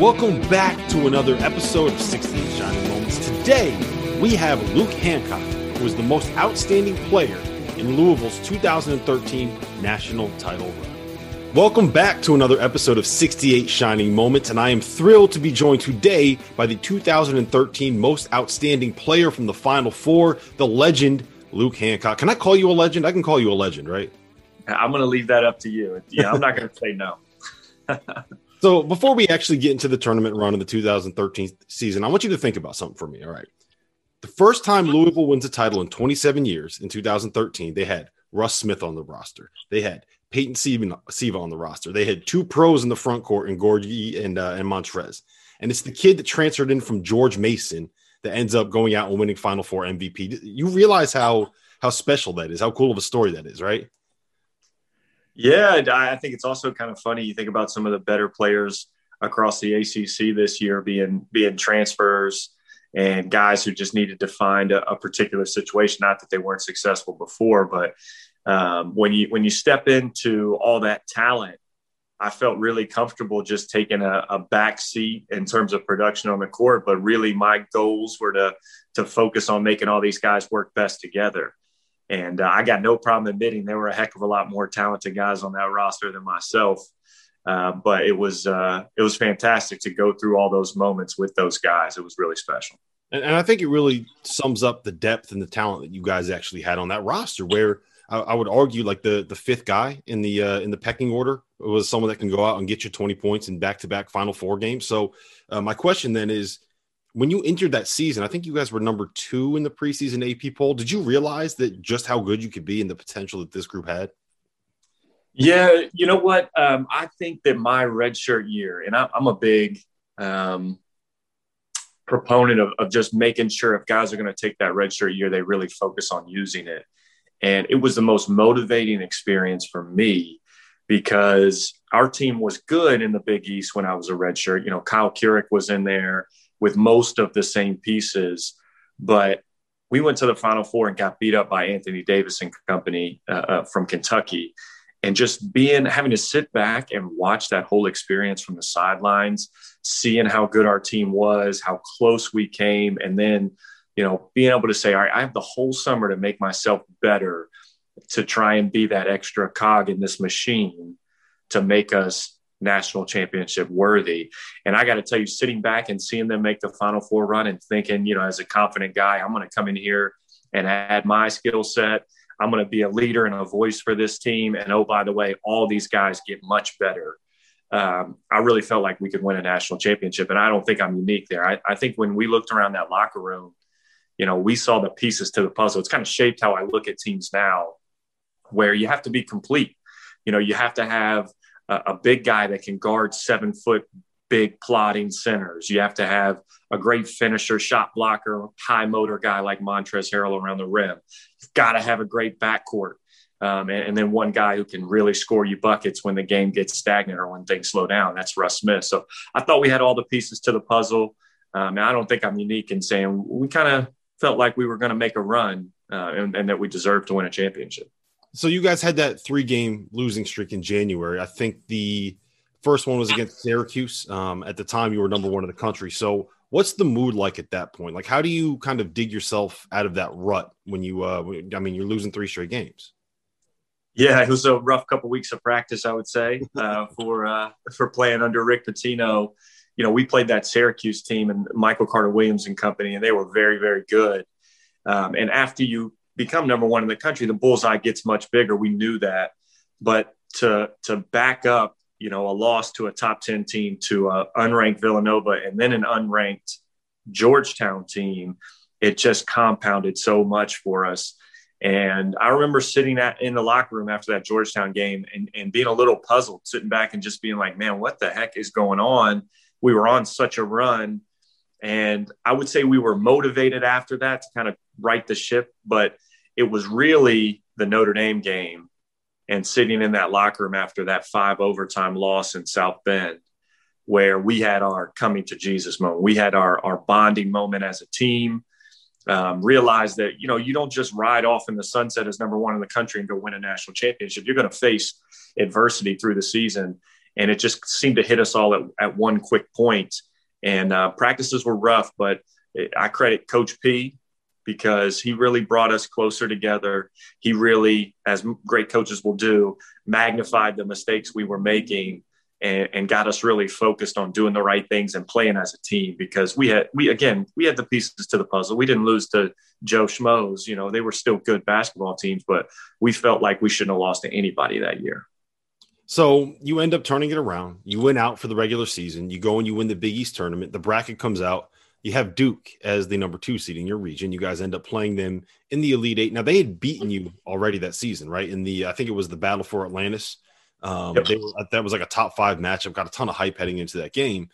Welcome back to another episode of 16 Shining Moments. Today, we have Luke Hancock, who is the most outstanding player in Louisville's 2013 national title run. Welcome back to another episode of 68 Shining Moments, and I am thrilled to be joined today by the 2013 most outstanding player from the Final Four, the legend Luke Hancock. Can I call you a legend? I can call you a legend, right? I'm going to leave that up to you. Yeah, I'm not going to say no. So before we actually get into the tournament run of the 2013 season, I want you to think about something for me. All right. The first time Louisville wins a title in 27 years in 2013, they had Russ Smith on the roster. They had Peyton Siva on the roster. They had two pros in the front court in Gorgui and, uh, and Montrez. And it's the kid that transferred in from George Mason that ends up going out and winning Final Four MVP. You realize how how special that is, how cool of a story that is, right? Yeah, I think it's also kind of funny. You think about some of the better players across the ACC this year being being transfers and guys who just needed to find a, a particular situation. Not that they weren't successful before, but um, when you when you step into all that talent, I felt really comfortable just taking a, a back seat in terms of production on the court. But really, my goals were to to focus on making all these guys work best together. And uh, I got no problem admitting there were a heck of a lot more talented guys on that roster than myself. Uh, but it was uh, it was fantastic to go through all those moments with those guys. It was really special. And, and, I think it really sums up the depth and the talent that you guys actually had on that roster. Where I, I would argue, like the the fifth guy in the uh, in the pecking order was someone that can go out and get you twenty points in back to back Final Four games. So uh, my question then is when you entered that season, I think you guys were number two in the preseason AP poll. Did you realize that just how good you could be and the potential that this group had? Yeah, you know what? Um, I think that my redshirt year, and I, am a big um, proponent of, of, just making sure if guys are going to take that redshirt year, they really focus on using it. And it was the most motivating experience for me because our team was good in the Big East when I was a redshirt. You know, Kyle Kuric was in there with most of the same pieces. But we went to the Final Four and got beat up by Anthony Davis and company uh, uh, from Kentucky. And just being having to sit back and watch that whole experience from the sidelines, seeing how good our team was, how close we came, and then you know being able to say, all right, I have the whole summer to make myself better, to try and be that extra cog in this machine to make us national championship worthy. And I got to tell you, sitting back and seeing them make the Final Four run and thinking, you know, as a confident guy, I'm going to come in here and add my skill set. I'm going to be a leader and a voice for this team. And oh, by the way, all these guys get much better. Um, I really felt like we could win a national championship. And I don't think I'm unique there. I, I think when we looked around that locker room, you know, we saw the pieces to the puzzle. It's kind of shaped how I look at teams now, where you have to be complete. You know, you have to have a, big guy that can guard seven foot big plotting centers. You have to have a great finisher, shot blocker, high motor guy like Montrez Harrell around the rim. You've got to have a great backcourt. Um, and, and, then one guy who can really score you buckets when the game gets stagnant or when things slow down. That's Russ Smith. So I thought we had all the pieces to the puzzle. Um, and I don't think I'm unique in saying we kind of felt like we were going to make a run uh, and, and that we deserved to win a championship. So you guys had that three game losing streak in January. I think the first one was against Syracuse. Um, at the time, you were number one in the country. So what's the mood like at that point? Like, how do you kind of dig yourself out of that rut when you? Uh, I mean, you're losing three straight games. Yeah, it was a rough couple weeks of practice, I would say, uh, for uh, for playing under Rick Pitino. You know, we played that Syracuse team and Michael Carter Williams and company, and they were very, very good. Um, and after you become number one in the country, the bullseye gets much bigger. We knew that, but to to back up, you know, a loss to a top ten team, to a unranked Villanova, and then an unranked Georgetown team, it just compounded so much for us. And I remember sitting at in the locker room after that Georgetown game and, and being a little puzzled, sitting back and just being like, man, what the heck is going on? We were on such a run. And I would say we were motivated after that to kind of right the ship, but it was really the Notre Dame game and sitting in that locker room after that five overtime loss in South Bend, where we had our coming to Jesus moment. We had our, our bonding moment as a team. Um, realize that you know you don't just ride off in the sunset as number one in the country and go win a national championship. You're going to face adversity through the season, and it just seemed to hit us all at, at one quick point. And uh, practices were rough, but I credit Coach P because he really brought us closer together. He really, as great coaches will do, magnified the mistakes we were making and, and, got us really focused on doing the right things and playing as a team because we had we again we had the pieces to the puzzle. We didn't lose to Joe Schmoes. You know, they were still good basketball teams, but we felt like we shouldn't have lost to anybody that year. So you end up turning it around. You win out for the regular season. You go and you win the Big East tournament. The bracket comes out you have Duke as the number two seed in your region. You guys end up playing them in the Elite Eight. Now they had beaten you already that season, right? In the I think it was the Battle for Atlantis. Um, yep. were, that was like a top five matchup. Got a ton of hype heading into that game.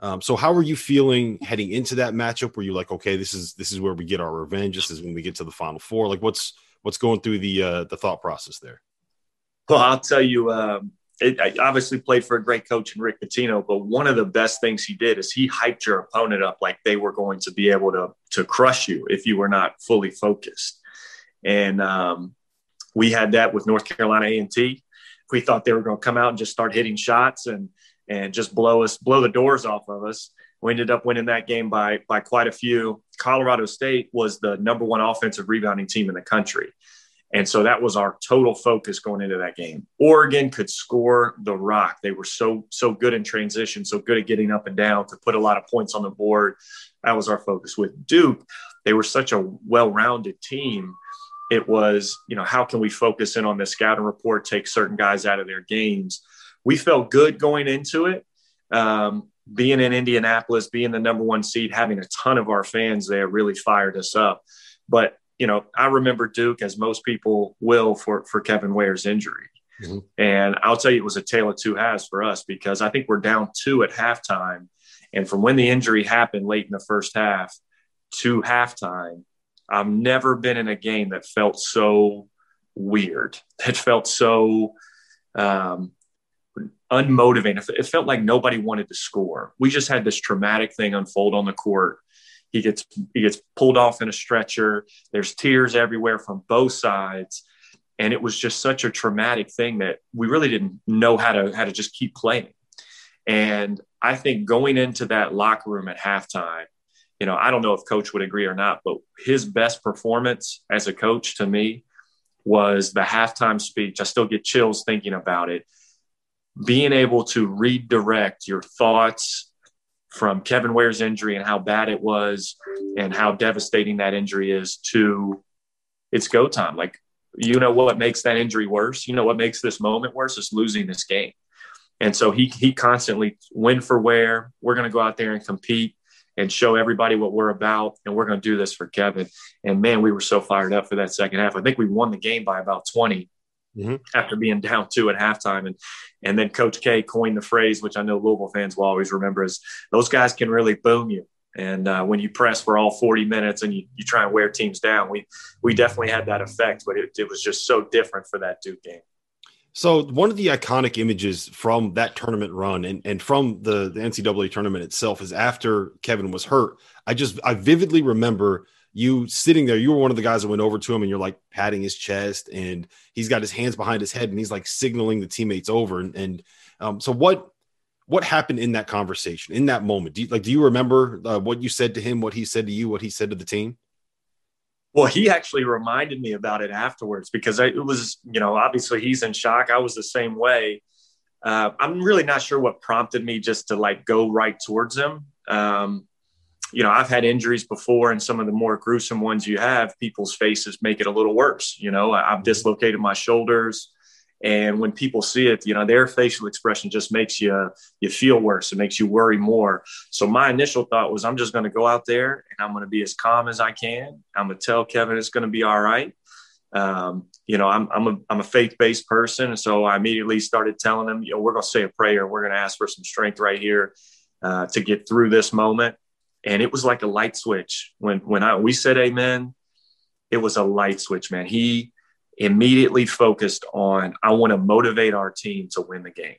Um, so how are you feeling heading into that matchup? Were you like, okay, this is this is where we get our revenge. This is when we get to the Final Four. Like, what's what's going through the uh, the thought process there? Well, I'll tell you. Um, it, I obviously played for a great coach in Rick Pitino, but one of the best things he did is he hyped your opponent up like they were going to be able to to crush you if you were not fully focused. And um, we had that with North Carolina A and T. We thought they were going to come out and just start hitting shots and and just blow us blow the doors off of us. We ended up winning that game by by quite a few. Colorado State was the number one offensive rebounding team in the country. And so that was our total focus going into that game. Oregon could score the rock. They were so so good in transition, so good at getting up and down to put a lot of points on the board. That was our focus with Duke. They were such a well-rounded team. It was, you know, how can we focus in on the scouting report, take certain guys out of their games? We felt good going into it. Um, being in Indianapolis, being the number one seed, having a ton of our fans there really fired us up. But you know, I remember Duke as most people will for for Kevin Ware's injury. Mm-hmm. And I'll tell you, it was a tale of two halves for us because I think we're down two at halftime. And from when the injury happened late in the first half to halftime, I've never been in a game that felt so weird. It felt so um, unmotivated. It felt like nobody wanted to score. We just had this traumatic thing unfold on the court he gets he gets pulled off in a stretcher. There's tears everywhere from both sides, and it was just such a traumatic thing that we really didn't know how to how to just keep playing. And I think going into that locker room at halftime, you know, I don't know if coach would agree or not, but his best performance as a coach to me was the halftime speech. I still get chills thinking about it. Being able to redirect your thoughts from Kevin Ware's injury and how bad it was and how devastating that injury is to it's go time. Like, you know what makes that injury worse? You know what makes this moment worse is losing this game. And so he he constantly win for Ware. We're going to go out there and compete and show everybody what we're about. And we're going to do this for Kevin. And man, we were so fired up for that second half. I think we won the game by about 20 mm-hmm. after being down two at halftime. And and then Coach K coined the phrase, which I know Louisville fans will always remember, is those guys can really boom you. And uh, when you press for all 40 minutes and you, you try and wear teams down, we we definitely had that effect, but it, it was just so different for that Duke game. So one of the iconic images from that tournament run and, and from the, the NCAA tournament itself is after Kevin was hurt. I just I vividly remember you sitting there, you were one of the guys that went over to him and you're like patting his chest and he's got his hands behind his head and he's like signaling the teammates over. And, and um, so what, what happened in that conversation in that moment? Do you, like, do you remember uh, what you said to him, what he said to you, what he said to the team? Well, he actually reminded me about it afterwards because it was, you know, obviously he's in shock. I was the same way. Uh, I'm really not sure what prompted me just to like go right towards him. Um, you know, I've had injuries before, and some of the more gruesome ones you have, people's faces make it a little worse. You know, I've mm-hmm. dislocated my shoulders, and when people see it, you know, their facial expression just makes you you feel worse. It makes you worry more. So my initial thought was, I'm just going to go out there and I'm going to be as calm as I can. I'm going to tell Kevin it's going to be all right. Um, you know, I'm I'm a I'm a faith based person, and so I immediately started telling him, you know, we're going to say a prayer. We're going to ask for some strength right here uh, to get through this moment and it was like a light switch. When when I we said amen it was a light switch man. He immediately focused on I want to motivate our team to win the game.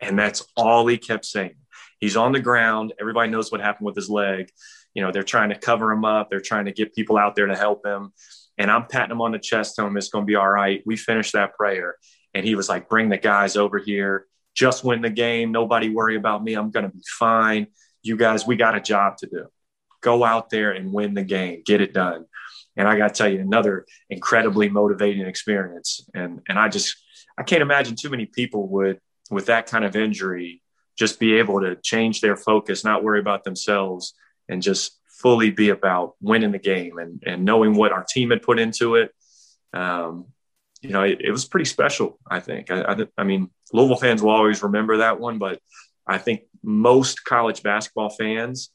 And that's all he kept saying. He's on the ground. Everybody knows what happened with his leg. You know they're trying to cover him up. They're trying to get people out there to help him. And I'm patting him on the chest telling him it's going to be all right. We finished that prayer. And he was like bring the guys over here. Just win the game. Nobody worry about me. I'm going to be fine. You guys, we got a job to do. Go out there and win the game, get it done. And I got to tell you, another incredibly motivating experience. And and I just I can't imagine too many people would with that kind of injury just be able to change their focus, not worry about themselves, and just fully be about winning the game and, and knowing what our team had put into it. Um, you know, it, it, was pretty special, I think. I, I, I, mean, Louisville fans will always remember that one, but I think most college basketball fans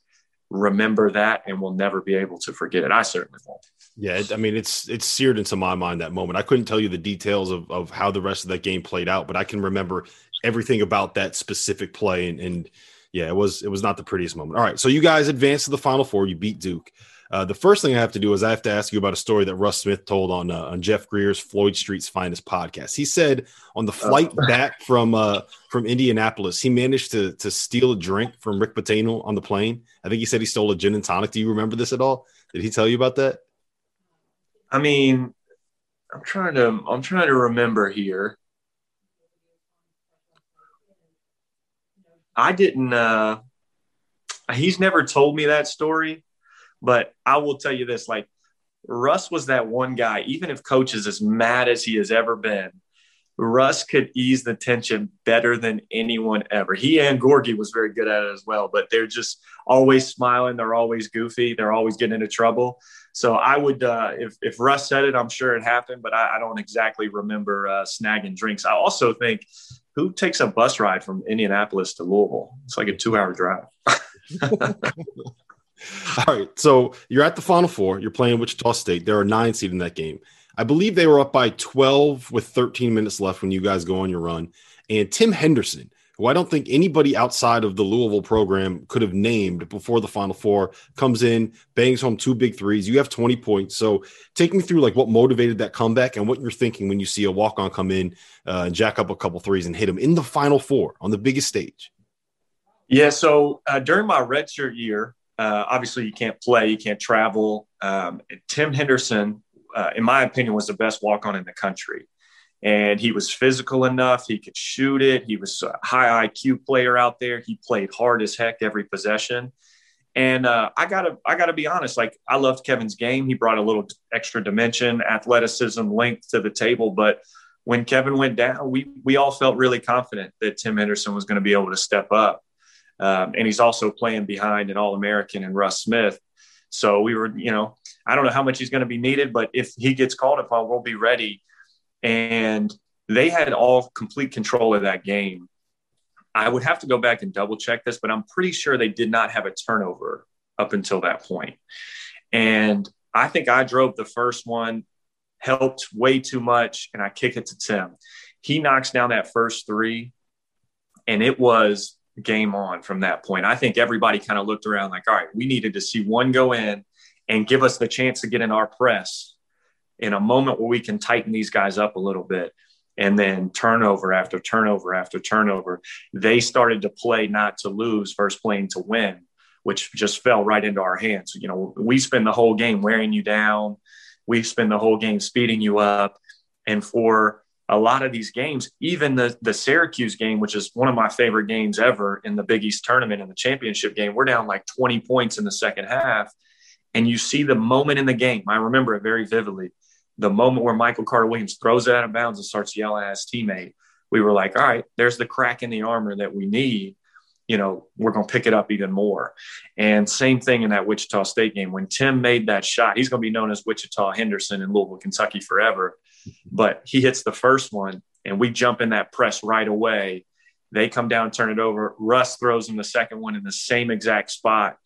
remember that and will never be able to forget it. I certainly won't. Yeah, I mean it's it's seared into my mind that moment. I couldn't tell you the details of, of how the rest of that game played out, but I can remember everything about that specific play and, and yeah, it was it was not the prettiest moment. All right, so you guys advanced to the final four. You beat Duke. Uh, the first thing I have to do is I have to ask you about a story that Russ Smith told on uh, on Jeff Greer's Floyd Street's Finest podcast. He said on the oh. flight oh. back from uh, from Indianapolis, he managed to to steal a drink from Rick Pitino on the plane. I think he said he stole a gin and tonic. Do you remember this at all? Did he tell you about that? I mean, I'm trying to I'm trying to remember here. I didn't. Uh, he's never told me that story, but I will tell you this: like Russ was that one guy. Even if coach is as mad as he has ever been, Russ could ease the tension better than anyone ever. He and Gorgui was very good at it as well, but they're just always smiling. They're always goofy. They're always getting into trouble. So I would, uh, if, if Russ said it, I'm sure it happened, but I, I don't exactly remember uh, snagging drinks. I also think who takes a bus ride from Indianapolis to Louisville? It's like a two hour drive. All right. So you're at the Final Four. You're playing Wichita State. There are nine seed in that game. I believe they were up by 12 with 13 minutes left when you guys go on your run. And Tim Henderson, who I don't think anybody outside of the Louisville program could have named before the Final Four, comes in, bangs home two big threes. You have 20 points. So take me through like what motivated that comeback and what you're thinking when you see a walk on come in uh, and jack up a couple threes and hit him in the Final Four on the biggest stage. Yeah. So uh, during my redshirt year, uh, obviously you can't play, you can't travel. Um, Tim Henderson, uh, in my opinion, was the best walk on in the country and he was physical enough. He could shoot it. He was a high IQ player out there. He played hard as heck every possession. And uh, I gotta, I gotta be honest. Like I loved Kevin's game. He brought a little extra dimension, athleticism, length to the table. But when Kevin went down, we we all felt really confident that Tim Henderson was going to be able to step up. Um, and he's also playing behind an All American and Russ Smith. So we were, you know, I don't know how much he's going to be needed, but if he gets called upon, we'll be ready and they had all complete control of that game. I would have to go back and double check this, but I'm pretty sure they did not have a turnover up until that point. And I think I drove the first one, helped way too much, and I kick it to Tim. He knocks down that first three, and it was game on from that point. I think everybody kind of looked around like, all right, we needed to see one go in and give us the chance to get in our press in a moment where we can tighten these guys up a little bit. And then turnover after turnover after turnover they started to play not to lose versus playing to win which just fell right into our hands. You know we spend the whole game wearing you down. We spend the whole game speeding you up. And for a lot of these games even the the Syracuse game which is one of my favorite games ever in the Big East tournament in the championship game we're down like 20 points in the second half and you see the moment in the game I remember it very vividly the moment where Michael Carter Williams throws it out of bounds and starts yelling at his teammate, we were like, all right, there's the crack in the armor that we need. You know, we're going to pick it up even more. And same thing in that Wichita State game. When Tim made that shot, he's going to be known as Wichita Henderson in Louisville, Kentucky forever. But he hits the first one, and we jump in that press right away. They come down, turn it over. Russ throws him the second one in the same exact spot.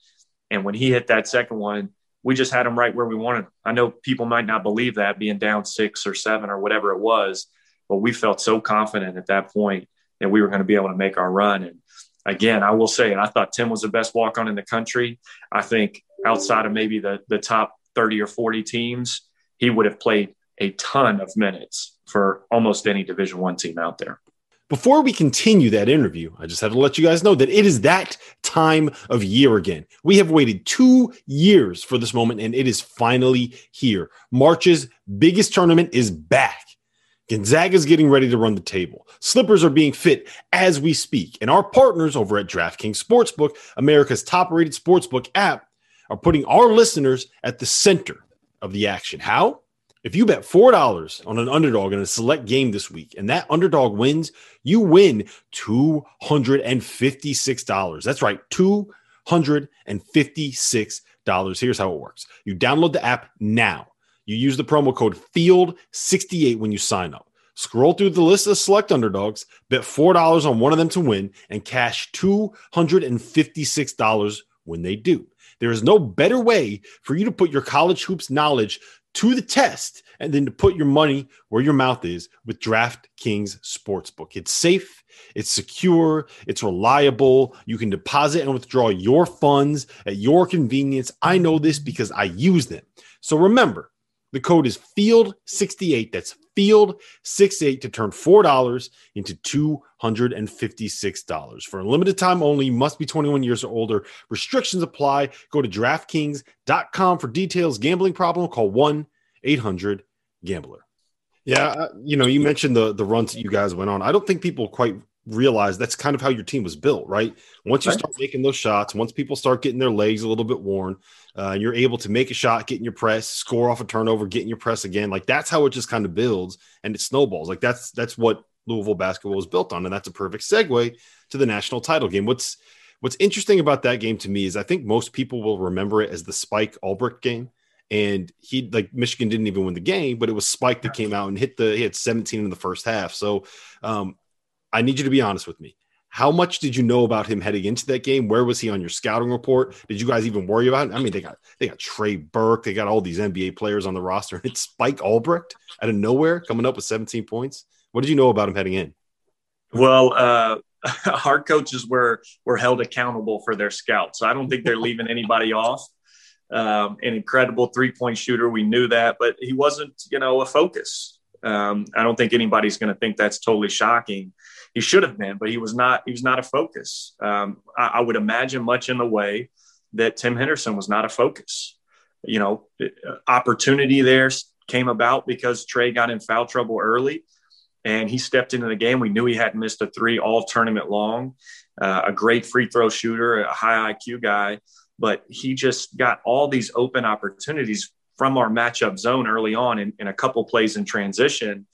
And when he hit that second one, we just had him right where we wanted. him. I know people might not believe that being down six or seven or whatever it was, but we felt so confident at that point that we were going to be able to make our run. And again, I will say. I thought Tim was the best walk on in the country. I think outside of maybe the, the top 30 or 40 teams, he would have played a ton of minutes for almost any division one team out there. Before we continue that interview, I just have to let you guys know that it is that time of year again. We have waited two years for this moment, and it is finally here. March's biggest tournament is back. Gonzaga is getting ready to run the table. Slippers are being fit as we speak. And our partners over at DraftKings Sportsbook, America's top rated sportsbook app, are putting our listeners at the center of the action. How? If you bet $4 on an underdog in a select game this week and that underdog wins, you win $256. That's right, $256. Here's how it works you download the app now you use the promo code FIELD68 when you sign up. Scroll through the list of select underdogs, bet $4 on one of them to win, and cash $256 when they do. There is no better way for you to put your college hoops knowledge to the test and then to put your money where your mouth is with DraftKings Sportsbook. It's safe, it's secure, it's reliable. You can deposit and withdraw your funds at your convenience. I know this because I use them. So remember, the code is FIELD68. That's FIELD68 to turn $4 into $256. For a limited time only, must be 21 years or older. Restrictions apply. Go to DraftKings.com for details. Gambling problem, call 1 800 Gambler. Yeah, uh, you know, you mentioned the the runs that you guys went on. I don't think people quite realize that's kind of how your team was built, right? Once you right. start making those shots, once people start getting their legs a little bit worn, uh, and you're able to make a shot, get in your press, score off a turnover, get in your press again. Like that's how it just kind of builds and it snowballs. Like that's that's what Louisville basketball is built on, and that's a perfect segue to the national title game. What's what's interesting about that game to me is I think most people will remember it as the Spike Albrecht game. And he like Michigan didn't even win the game, but it was Spike that came out and hit the he had 17 in the first half. So um, I need you to be honest with me. How much did you know about him heading into that game? Where was he on your scouting report? Did you guys even worry about? I mean, they got they got Trey Burke, they got all these NBA players on the roster, it's Spike Albrecht out of nowhere coming up with 17 points. What did you know about him heading in? Well, uh, our coaches were were held accountable for their scouts, so I don't think they're leaving anybody off. Um, an incredible three point shooter, we knew that, but he wasn't, you know, a focus. Um, I don't think anybody's going to think that's totally shocking he should have been, but he was not. He was not a focus. Um, I, I, would imagine much in the way that Tim Henderson was not a focus. You know, opportunity there came about because Trey got in foul trouble early, and he stepped into the game. We knew he hadn't missed a three all tournament long. Uh, a great free throw shooter, a high IQ guy, but he just got all these open opportunities from our matchup zone early on in, in a couple plays in transition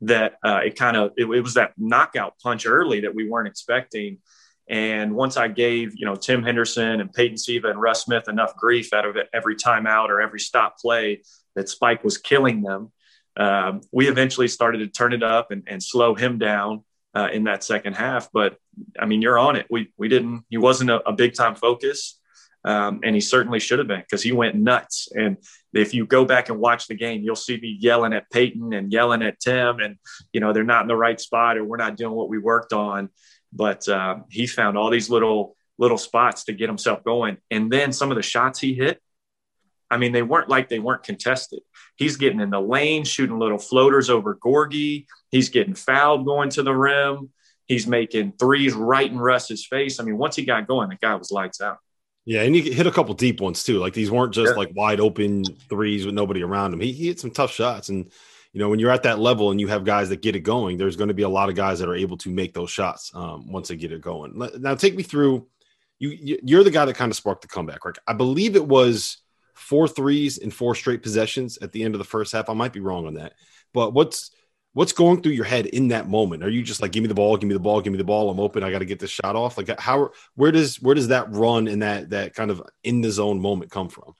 that uh, it kind of it, it, was that knockout punch early that we weren't expecting. And once I gave you know Tim Henderson and Peyton Siva and Russ Smith enough grief out of every timeout or every stop play that Spike was killing them, um, we eventually started to turn it up and, and slow him down uh, in that second half. But I mean, you're on it. We we didn't. He wasn't a, a big time focus. Um, and he certainly should have been because he went nuts. And if you go back and watch the game, you'll see me yelling at Peyton and yelling at Tim, and you know they're not in the right spot or we're not doing what we worked on. But uh, he found all these little little spots to get himself going, and then some of the shots he hit. I mean, they weren't like they weren't contested. He's getting in the lane, shooting little floaters over Gorgui. He's getting fouled going to the rim. He's making threes right in Russ's face. I mean, once he got going, the guy was lights out. Yeah, and he hit a couple deep ones too. Like these weren't just yeah. like wide open threes with nobody around him. He, he hit some tough shots, and you know when you're at that level and you have guys that get it going, there's going to be a lot of guys that are able to make those shots um, once they get it going. Now, take me through. You you're the guy that kind of sparked the comeback, right? I believe it was four threes in four straight possessions at the end of the first half. I might be wrong on that, but what's what's going through your head in that moment? Are you just like, give me the ball, give me the ball, give me the ball. I'm open. I got to get this shot off. Like how, where does, where does that run and that, that kind of in the zone moment come from?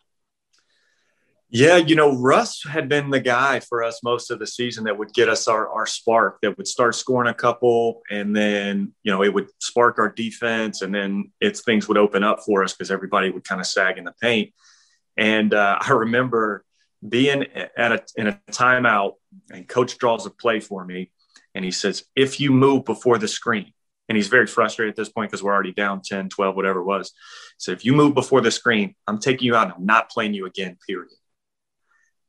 Yeah, you know, Russ had been the guy for us most of the season that would get us our, our spark, that would start scoring a couple, and then, you know, it would spark our defense, and then it's things would open up for us because everybody would kind of sag in the paint. And uh, I remember being at a, in a timeout and coach draws a play for me and he says, if you move before the screen, and he's very frustrated at this point because we're already down 10, 12, whatever it was. So if you move before the screen, I'm taking you out. I'm not playing you again, period.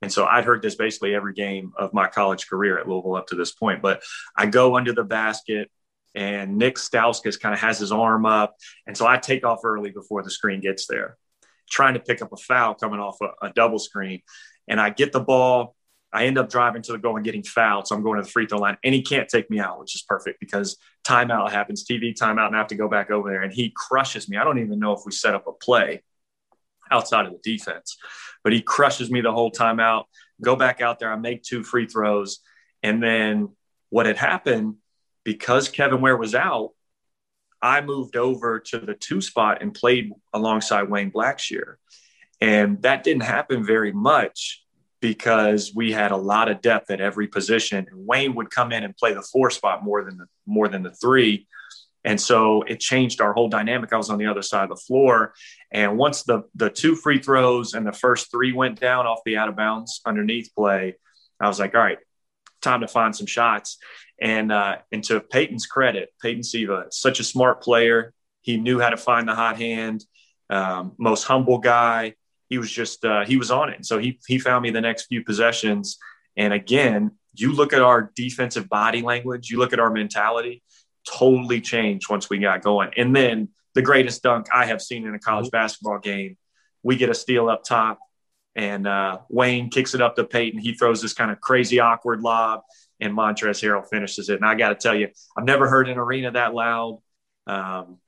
And so I'd heard this basically every game of my college career at Louisville up to this point. But I go under the basket and Nik Stauskas kind of has his arm up. And so I take off early before the screen gets there, trying to pick up a foul coming off a, a double screen and I get the ball I end up driving to the goal and getting fouled. So I'm going to the free throw line and he can't take me out, which is perfect because timeout happens, TV timeout, and I have to go back over there. And he crushes me. I don't even know if we set up a play outside of the defense, but he crushes me the whole time out. Go back out there. I make two free throws. And then what had happened because Kevin Ware was out, I moved over to the two spot and played alongside Wayne Blackshear. And that didn't happen very much because we had a lot of depth at every position. And Wayne would come in and play the four spot more than the more than the three. And so it changed our whole dynamic. I was on the other side of the floor. And once the the two free throws and the first three went down off the out of bounds underneath play, I was like, all right, time to find some shots. And uh, and to Peyton's credit, Peyton Siva, such a smart player. He knew how to find the hot hand. Um, most humble guy he was just uh, he was on it. so he he found me the next few possessions. And again, you look at our defensive body language, you look at our mentality, totally changed once we got going. And then the greatest dunk I have seen in a college basketball game, we get a steal up top, and uh, Wayne kicks it up to Peyton. He throws this kind of crazy awkward lob, and Montrezl Harrell finishes it. And I got to tell you, I've never heard an arena that loud. Um,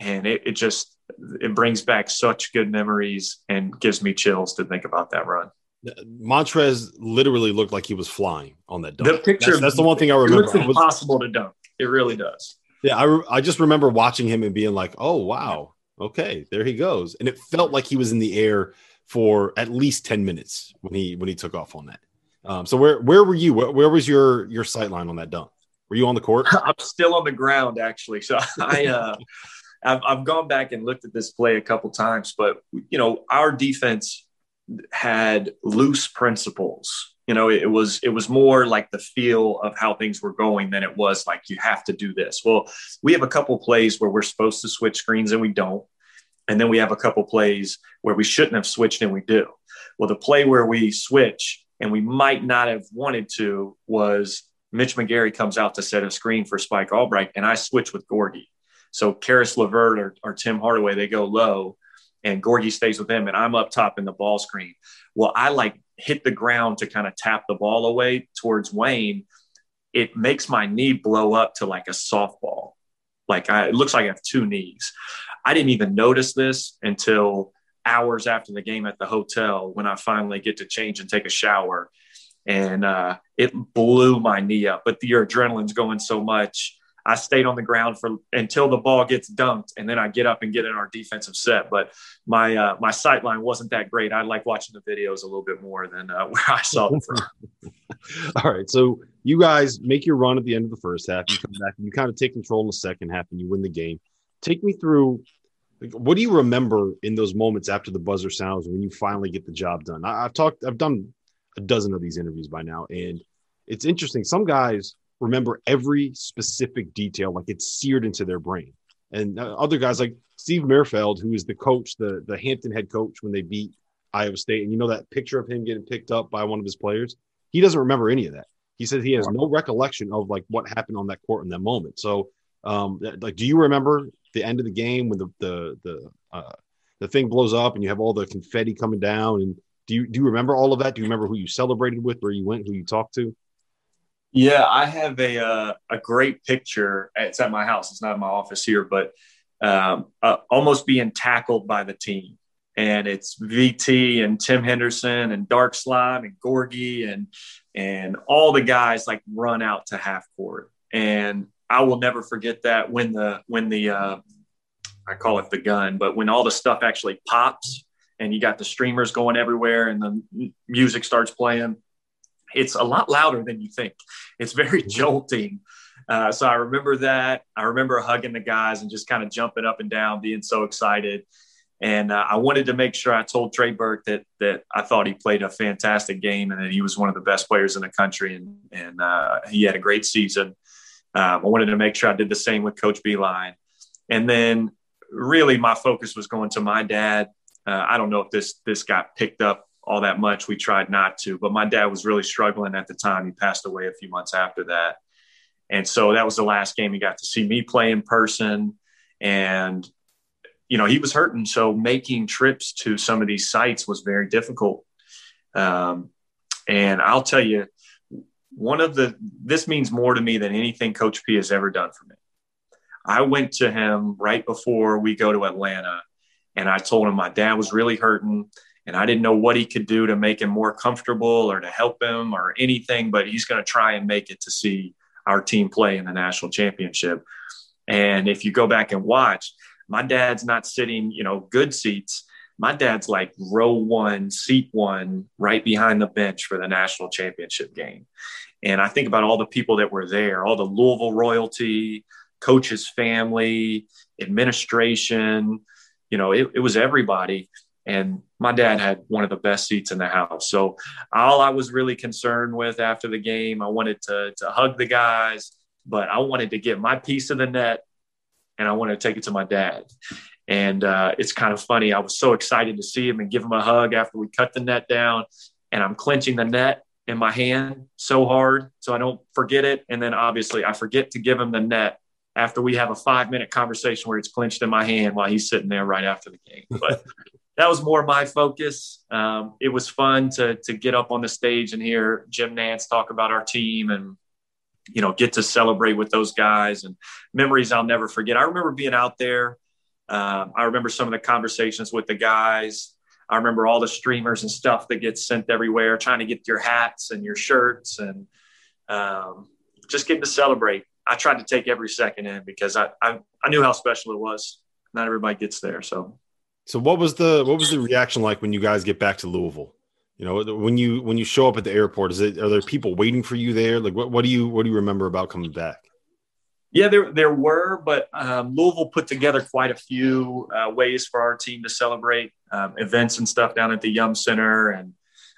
and it, it just it brings back such good memories and gives me chills to think about that run. Montrez literally looked like he was flying on that dunk. The picture that's, that's the one thing I remember. It looks impossible to dunk. It really does. Yeah, I, I just remember watching him and being like, "Oh wow, okay, there he goes," and it felt like he was in the air for at least ten minutes when he when he took off on that. Um, so where where were you? Where, where was your your sight line on that dunk? Were you on the court? I'm still on the ground actually. So I uh, I've, I've gone back and looked at this play a couple times, but you know, our defense had loose principles. You know, it was it was more like the feel of how things were going than it was like you have to do this. Well, we have a couple plays where we're supposed to switch screens and we don't. And then we have a couple plays where we shouldn't have switched and we do. Well, the play where we switch and we might not have wanted to was Mitch McGary comes out to set a screen for Spike Albrecht, and I switch with Gorgui. So Caris LeVert or, or Tim Hardaway, they go low and Gorgui stays with them and I'm up top in the ball screen. Well, I like hit the ground to kind of tap the ball away towards Wayne. It makes my knee blow up to like a softball. Like I, it looks like I have two knees. I didn't even notice this until hours after the game at the hotel when I finally get to change and take a shower. And uh, it blew my knee up, but your adrenaline's going so much I stayed on the ground for until the ball gets dunked, and then I get up and get in our defensive set. But my uh, my sight line wasn't that great. I like watching the videos a little bit more than uh, where I saw them from. All right, so you guys make your run at the end of the first half. You come back and you kind of take control in the second half, and you win the game. Take me through. What do you remember in those moments after the buzzer sounds when you finally get the job done? I, I've talked. I've done a dozen of these interviews by now, and it's interesting. Some guys remember every specific detail, like it's seared into their brain. And uh, other guys like Steve Merfeld, who is the coach, the the Hampton head coach when they beat Iowa State, and you know that picture of him getting picked up by one of his players. He doesn't remember any of that. He said he has no recollection of like what happened on that court in that moment. So, um, like, do you remember the end of the game when the the the uh, the thing blows up and you have all the confetti coming down? And do you do you remember all of that? Do you remember who you celebrated with, where you went, who you talked to? Yeah, I have a uh, a great picture. It's at my house. It's not in my office here, but um, uh, almost being tackled by the team. And it's VT and Tim Henderson and Dark Slime and Gorgui and and all the guys like run out to half court. And I will never forget that when the when the uh, I call it the gun, but when all the stuff actually pops and you got the streamers going everywhere and the music starts playing it's a lot louder than you think. It's very mm-hmm. jolting. Uh, so I remember that. I remember hugging the guys and just kind of jumping up and down, being so excited. And uh, I wanted to make sure I told Trey Burke that that I thought he played a fantastic game and that he was one of the best players in the country and and uh, he had a great season. Um, I wanted to make sure I did the same with Coach Beilein. And then really my focus was going to my dad. Uh, I don't know if this this got picked up all that much. We tried not to, but my dad was really struggling at the time. He passed away a few months after that. And so that was the last game he got to see me play in person. And, you know, he was hurting. So making trips to some of these sites was very difficult. Um, And I'll tell you, one of the, this means more to me than anything Coach P has ever done for me. I went to him right before we go to Atlanta and I told him my dad was really hurting and I didn't know what he could do to make him more comfortable or to help him or anything, but he's going to try and make it to see our team play in the national championship. And if you go back and watch, my dad's not sitting, you know, good seats. My dad's like row one, seat one, right behind the bench for the national championship game. And I think about all the people that were there, all the Louisville royalty, coach's family, administration, you know, it, it was everybody. And my dad had one of the best seats in the house. So all I was really concerned with after the game, I wanted to, to hug the guys, but I wanted to get my piece of the net and I wanted to take it to my dad. And uh, it's kind of funny. I was so excited to see him and give him a hug after we cut the net down. And I'm clenching the net in my hand so hard so I don't forget it. And then obviously I forget to give him the net after we have a five minute conversation where it's clenched in my hand while he's sitting there right after the game. But that was more my focus. Um, it was fun to to get up on the stage and hear Jim Nantz talk about our team and you know get to celebrate with those guys and memories I'll never forget. I remember being out there. Um, I remember some of the conversations with the guys. I remember all the streamers and stuff that gets sent everywhere, trying to get your hats and your shirts and um, just getting to celebrate. I tried to take every second in because I, I, I knew how special it was. Not everybody gets there, so. So what was the what was the reaction like when you guys get back to Louisville? You know, when you when you show up at the airport, is it are there people waiting for you there? Like, what, what do you what do you remember about coming back? Yeah, there there were, but um, Louisville put together quite a few uh, ways for our team to celebrate um, events and stuff down at the Yum Center, and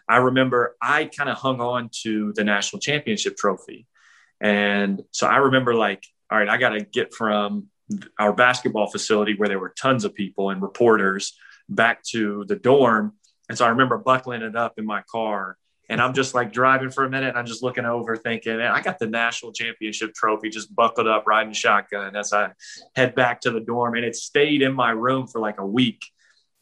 I remember I kind of hung on to the national championship trophy, and so I remember like, all right, I got to get from our basketball facility where there were tons of people and reporters back to the dorm. And so I remember buckling it up in my car and I'm just like driving for a minute and I'm just looking over thinking, I got the national championship trophy just buckled up riding shotgun as I head back to the dorm. And it stayed in my room for like a week.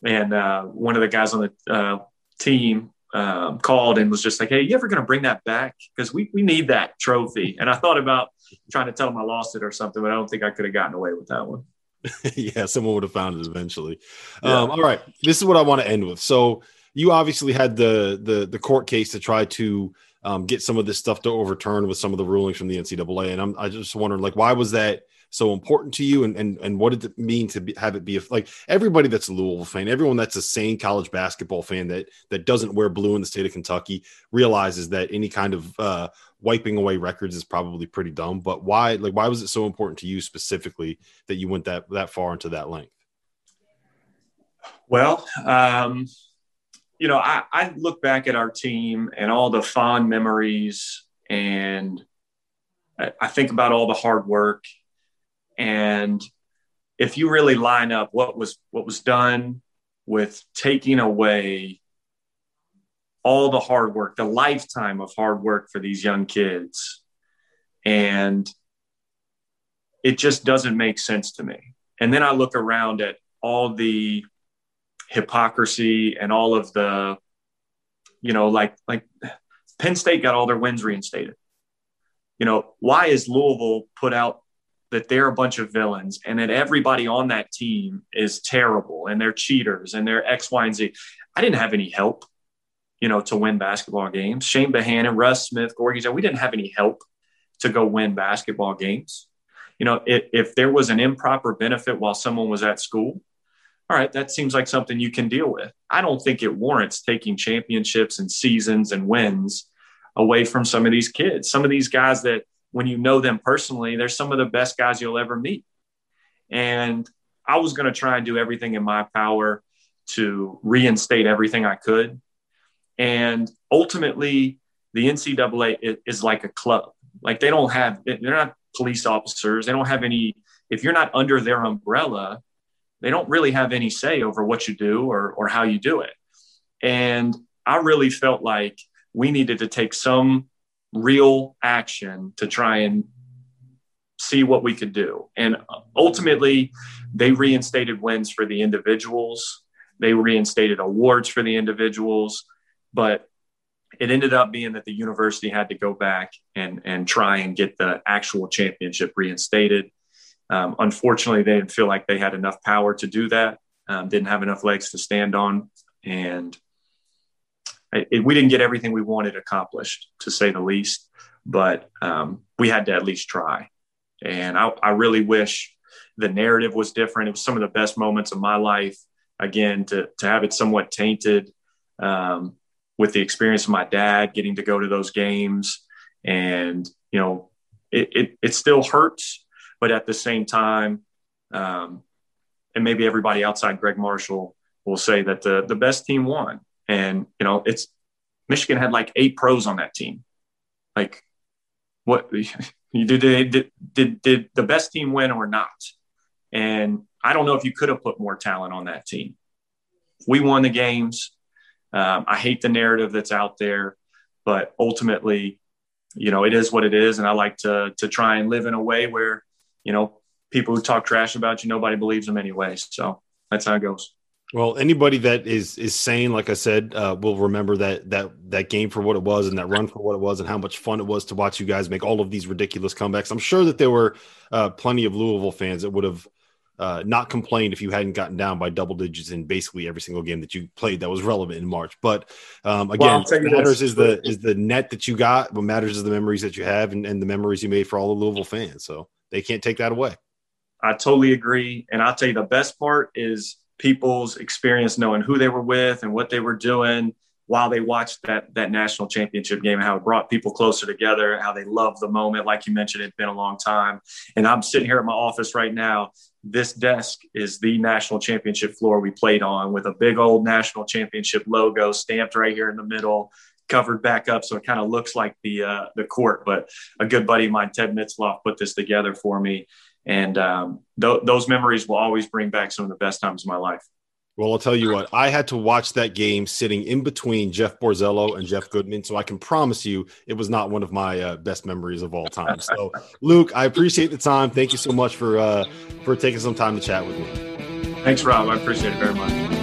And uh, one of the guys on the uh, team um, called and was just like, "Hey, you ever going to bring that back? Because we we need that trophy." And I thought about trying to tell him I lost it or something, but I don't think I could have gotten away with that one. yeah, someone would have found it eventually. Yeah. Um, all right, this is what I want to end with. So you obviously had the the the court case to try to um, get some of this stuff to overturn with some of the rulings from the NCAA, and I'm I just wondering like why was that so important to you? And and, and what did it mean to be, have it be a, like everybody that's a Louisville fan everyone that's a sane college basketball fan that that doesn't wear blue in the state of Kentucky realizes that any kind of uh, wiping away records is probably pretty dumb. But why like why was it so important to you specifically that you went that that far into that length? Well um you know I, I look back at our team and all the fond memories and I think about all the hard work and if you really line up what was what was done with taking away all the hard work, the lifetime of hard work for these young kids, and it just doesn't make sense to me. And then I look around at all the hypocrisy and all of the, you know, like like Penn State got all their wins reinstated. You know, why is Louisville put out that they're a bunch of villains and that everybody on that team is terrible and they're cheaters and they're X, Y, and Z. I didn't have any help, you know, to win basketball games. Chane Behanan, Russ Smith, Gorgui, we didn't have any help to go win basketball games. You know, if, if there was an improper benefit while someone was at school, all right, that seems like something you can deal with. I don't think it warrants taking championships and seasons and wins away from some of these kids. Some of these guys that when you know them personally, they're some of the best guys you'll ever meet. And I was going to try and do everything in my power to reinstate everything I could. And ultimately, the NCAA is like a club. Like they don't have, they're not police officers. They don't have any, if you're not under their umbrella, they don't really have any say over what you do or, or how you do it. And I really felt like we needed to take some real action to try and see what we could do. And ultimately, they reinstated wins for the individuals, they reinstated awards for the individuals. But it ended up being that the university had to go back and and try and get the actual championship reinstated. Um, unfortunately, they didn't feel like they had enough power to do that. Um, didn't have enough legs to stand on, and it, we didn't get everything we wanted accomplished, to say the least. But um, we had to at least try. And I, I really wish the narrative was different. It was some of the best moments of my life. Again, to to have it somewhat tainted um, with the experience of my dad getting to go to those games, and you know, it it, it still hurts, but at the same time, um, and maybe everybody outside Gregg Marshall will say that the the best team won, and you know, it's Michigan had like eight pros on that team. Like, what did, did did did the best team win or not? And I don't know if you could have put more talent on that team. We won the games. Um, I hate the narrative that's out there, but ultimately, you know, it is what it is. And I like to to try and live in a way where, you know, people who talk trash about you, nobody believes them anyway. So that's how it goes. Well, anybody that is is sane, like I said, uh, will remember that that that game for what it was and that run for what it was and how much fun it was to watch you guys make all of these ridiculous comebacks. I'm sure that there were uh, plenty of Louisville fans that would have uh, not complained if you hadn't gotten down by double digits in basically every single game that you played that was relevant in March. But um, again, well, what matters is the is the net that you got. What matters is the memories that you have and, and the memories you made for all the Louisville fans. So they can't take that away. I totally agree, and I'll tell you the best part is people's experience knowing who they were with and what they were doing while they watched that that national championship game and how it brought people closer together how they loved the moment. Like you mentioned it's been a long time. And i'm sitting here at my office right now. This desk is the national championship floor we played on with a big old national championship logo stamped right here in the middle covered back up so it kind of looks like the uh, the court but a good buddy of mine ted mitzloff put this together for me and um, th- those memories will always bring back some of the best times of my life. Well, I'll tell you what, I had to watch that game sitting in between Jeff Borzello and Jeff Goodman. So I can promise you it was not one of my uh, best memories of all time. So, Luke, I appreciate the time. Thank you so much for uh, for taking some time to chat with me. Thanks, Rob. I appreciate it very much.